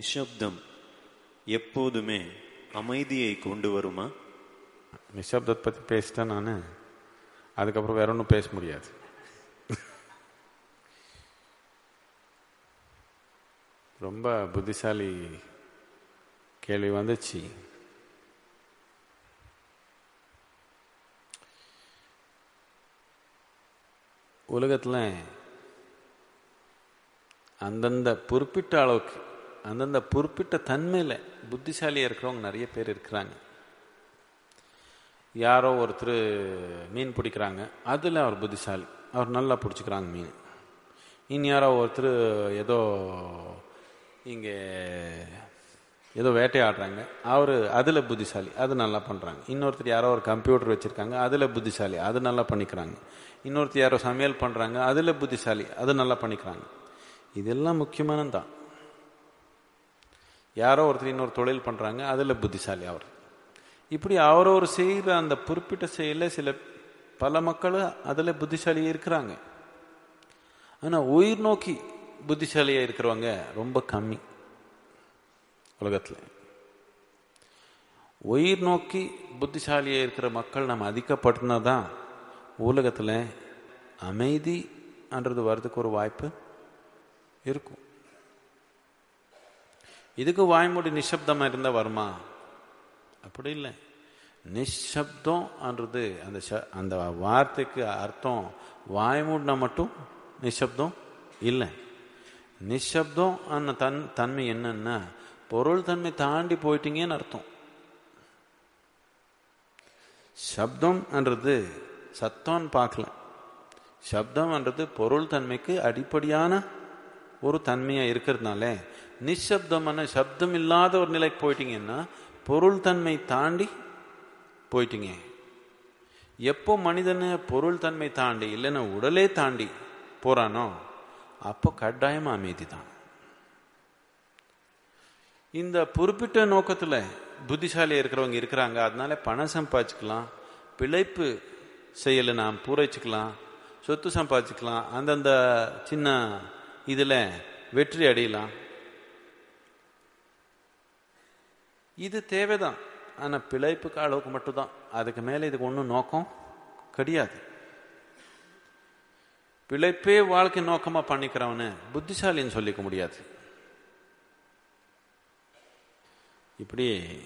நிஷப்தம் எப்போதுமே அமைதியை கொண்டு வருமா? நிசப்தத்தை பற்றி பேசிட்டேன் நான். அதுக்கப்புறம் வேற ஒன்றும் பேச முடியாது. ரொம்ப புத்திசாலி கேள்வி வந்துச்சு. உலகத்தில் அந்தந்த குறிப்பிட்ட அளவுக்கு அந்தந்த குறிப்பிட்ட தன்மையில் புத்திசாலியாக இருக்கிறவங்க நிறைய பேர் இருக்கிறாங்க. யாரோ ஒருத்தர் மீன் பிடிக்கிறாங்க. அதில் அவர் புத்திசாலி. அவர் நல்லா பிடிச்சிக்கிறாங்க மீன். இனி யாரோ ஒருத்தர் ஏதோ இங்கே ஏதோ வேட்டையாடுறாங்க அவர் அதில் புத்திசாலி. அது நல்லா பண்ணுறாங்க இன்னொருத்தர் யாரோ ஒரு கம்ப்யூட்டர் வச்சுருக்காங்க. அதில் புத்திசாலி. அது நல்லா பண்ணிக்கிறாங்க. இன்னொருத்தர் யாரோ சமையல் பண்ணுறாங்க அதில் புத்திசாலி. அது நல்லா பண்ணிக்கிறாங்க. இதெல்லாம் முக்கியமானதான் யாரோ ஒருத்தர் இன்னொரு தொழில் பண்ணுறாங்க அதில் புத்திசாலி அவர். இப்படி அவரவர் செய்கிற அந்த குறிப்பிட்ட செயலில் சில பல மக்கள் அதில் புத்திசாலியாக இருக்கிறாங்க. ஆனால் உயிர் நோக்கி புத்திசாலியாக இருக்கிறவங்க ரொம்ப கம்மி. உலகத்தில். உயிர் நோக்கி புத்திசாலியாக இருக்கிற மக்கள் நம்ம அதிகப்படுத்தினா தான் உலகத்தில் அமைதின்றது வர்றதுக்கு ஒரு வாய்ப்பு இருக்கும். இதுக்கு வாய்மொழி நிசப்தமாக இருந்தால் வருமா? அப்படி இல்லை. நிசப்தம்ன்றது அந்த அந்த வார்த்தைக்கு அர்த்தம் வாய்மூடினா மட்டும் நிசப்தம் இல்லை. நிசப்தம் அந்த தன் தன்மை என்னன்னா பொருள் தன்மை தாண்டி போயிட்டீங்கன்னு அர்த்தம். சப்தம்ன்றது சத்தம்னு பார்க்கல சப்தம்ன்றது பொருள் தன்மைக்கு அடிப்படையான ஒரு தன்மையாக இருக்கிறதுனால நிசப்தமான சப்தம் இல்லாத ஒரு நிலைக்கு போயிட்டீங்கன்னா பொருள் தன்மை தாண்டி போயிட்டீங்க. எப்போ மனிதனை பொருள் தன்மை தாண்டி இல்லைன்னா உடலே தாண்டி போறானோ அப்போ கட்டாயமாக அமைதி தான் இந்த குறிப்பிட்ட நோக்கத்தில் புத்திசாலியாக இருக்கிறவங்க இருக்கிறாங்க அதனால பணம் சம்பாதிச்சுக்கலாம் பிழைப்பு செயலை நாம் பூரைச்சிக்கலாம் சொத்து சம்பாதிச்சுக்கலாம் அந்தந்த சின்ன இதில் வெற்றி அடையலாம். இது தேவைதான். ஆனால் பிழைப்புக்கு அளவுக்கு மட்டும்தான். அதுக்கு மேலே இதுக்கு ஒன்றும் நோக்கம் கிடையாது. பிழைப்பே வாழ்க்கை நோக்கமாக பண்ணிக்கிறவனு புத்திசாலின்னு சொல்லிக்க முடியாது. இப்படி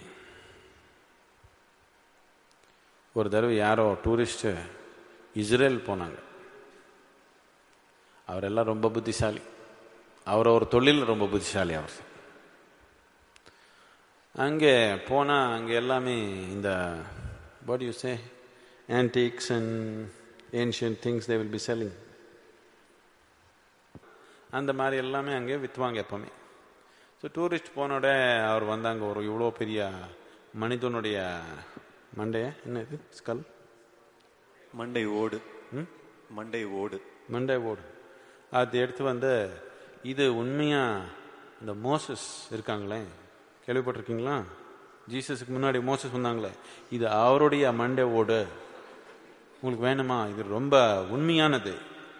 ஒரு தடவை யாரோ டூரிஸ்ட்டு இஸ்ரேல் போனாங்க. அவரெல்லாம் ரொம்ப புத்திசாலி. அவர் ஒரு தொழில் ரொம்ப புத்திசாலி அவர். அங்கே போனால் அங்கே எல்லாமே இந்த what you say antiques and ancient things they will be selling அந்த மாதிரி எல்லாமே அங்கே விற்றுவாங்க எப்பவுமே. ஸோ டூரிஸ்ட் போனோட அவர் வந்தாங்க ஒரு இவ்வளோ பெரிய மனிதனுடைய மண்டைய? என்ன இது? ஸ்கல் மண்டை ஓடு. மண்டை ஓடு. மண்டை ஓடு. அதை எடுத்து வந்து இது உண்மையாக இந்த மோசஸ் இருக்காங்களே. கேள்விப்பட்டிருக்கீங்களா? ஜீசஸுக்கு முன்னாடி மோசஸ் வந்தாங்களே. இது அவருடைய மண்டே ஓடு. உங்களுக்கு வேணுமா? இது ரொம்ப உண்மையானது.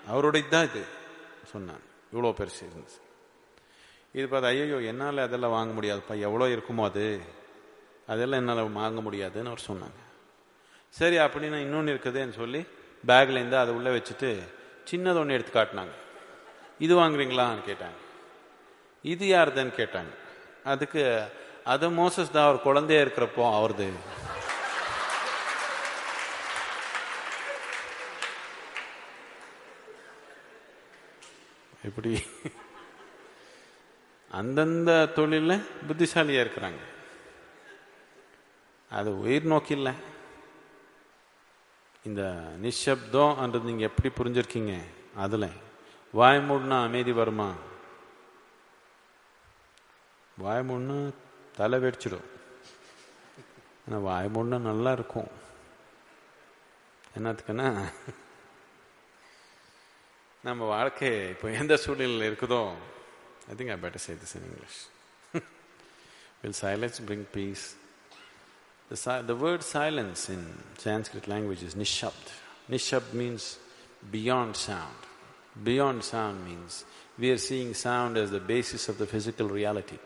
அவருடைய தான் இது? சொன்னாங்க இவ்வளோ பெருசு இருந்துச்சு. இது பார்த்து ஐயோ என்னால் அதெல்லாம் வாங்க முடியாதுப்பா. எவ்வளோ இருக்குமோ அது? அதெல்லாம் என்னால் வாங்க முடியாதுன்னு அவர் சொன்னாங்க. சரி அப்படின்னா இன்னொன்று இருக்குதுன்னு சொல்லி பேக்லேருந்து அதை உள்ளே வச்சுட்டு சின்னது ஒன்று எடுத்து காட்டினாங்க. இது வாங்குறீங்களான்னு கேட்டாங்க. இது யாருதுன்னு கேட்டாங்க. அதுக்கு அது மோசஸ் தான் அவர் குழந்தையா இருக்கிறப்போ அவரது. எப்படி? அந்தந்த தொழிலில் புத்திசாலியா இருக்கிறாங்க. அது உயிர் நோக்கி இல்லை. இந்த நிஷப்தம்ன்றது நீங்க எப்படி புரிஞ்சிருக்கீங்க? அதுல. வாய் மூடுனா அமைதி வருமா வாய் மூடுனா தலை வெடிச்சிடும் ஆனால் வாய் மூடுனா நல்லா இருக்கும் என்னத்துக்குன்னா நம்ம வாழ்க்கை இப்போ எந்த சூழ்நிலையில் இருக்குதோ I think I better say this in English will silence bring peace The, si- the word silence in Sanskrit language is nishabd. Nishabd means beyond sound. Beyond sound means we are seeing sound as the basis of the physical reality.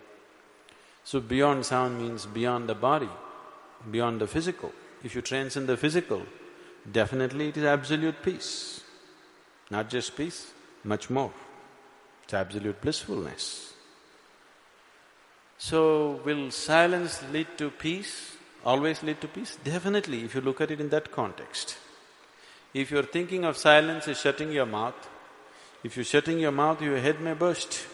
So beyond sound means beyond the body, beyond the physical. If you transcend the physical, definitely it is absolute peace. Not just peace, much more. It's absolute blissfulness. So, will silence lead to peace? Always lead to peace? Definitely, if you look at it in that context. If you're thinking of silence as shutting your mouth, if you're shutting your mouth, your head may burst.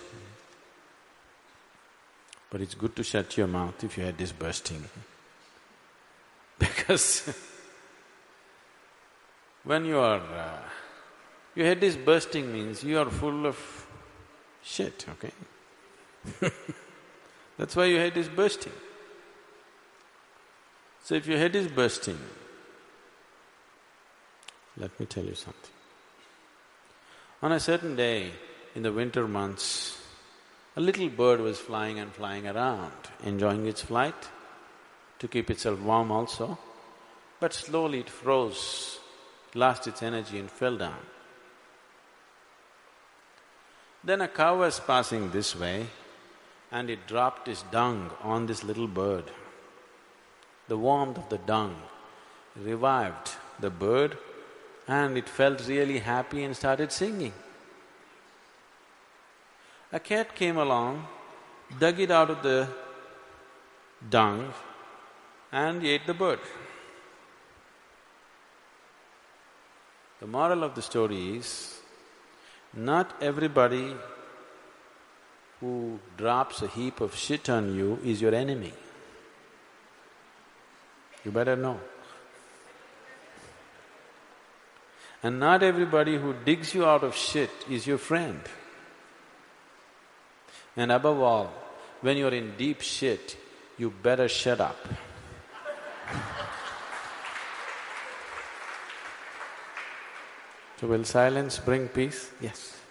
But it's good to shut your mouth if your head is bursting. Because when you are… Uh, your head is bursting means you are full of shit, okay? That's why your head is bursting. So if your head is bursting, let me tell you something. On a certain day in the winter months, a little bird was flying and flying around, enjoying its flight to keep itself warm also, but slowly it froze, lost its energy and fell down. Then a cow was passing this way and it dropped its dung on this little bird. The warmth of the dung revived the bird and it felt really happy and started singing. A cat came along, dug it out of the dung and ate the bird. The moral of the story is, not everybody who drops a heap of shit on you is your enemy. You better know. And not everybody who digs you out of shit is your friend. And above all, when you're in deep shit, you better shut up. so will silence bring peace? Yes.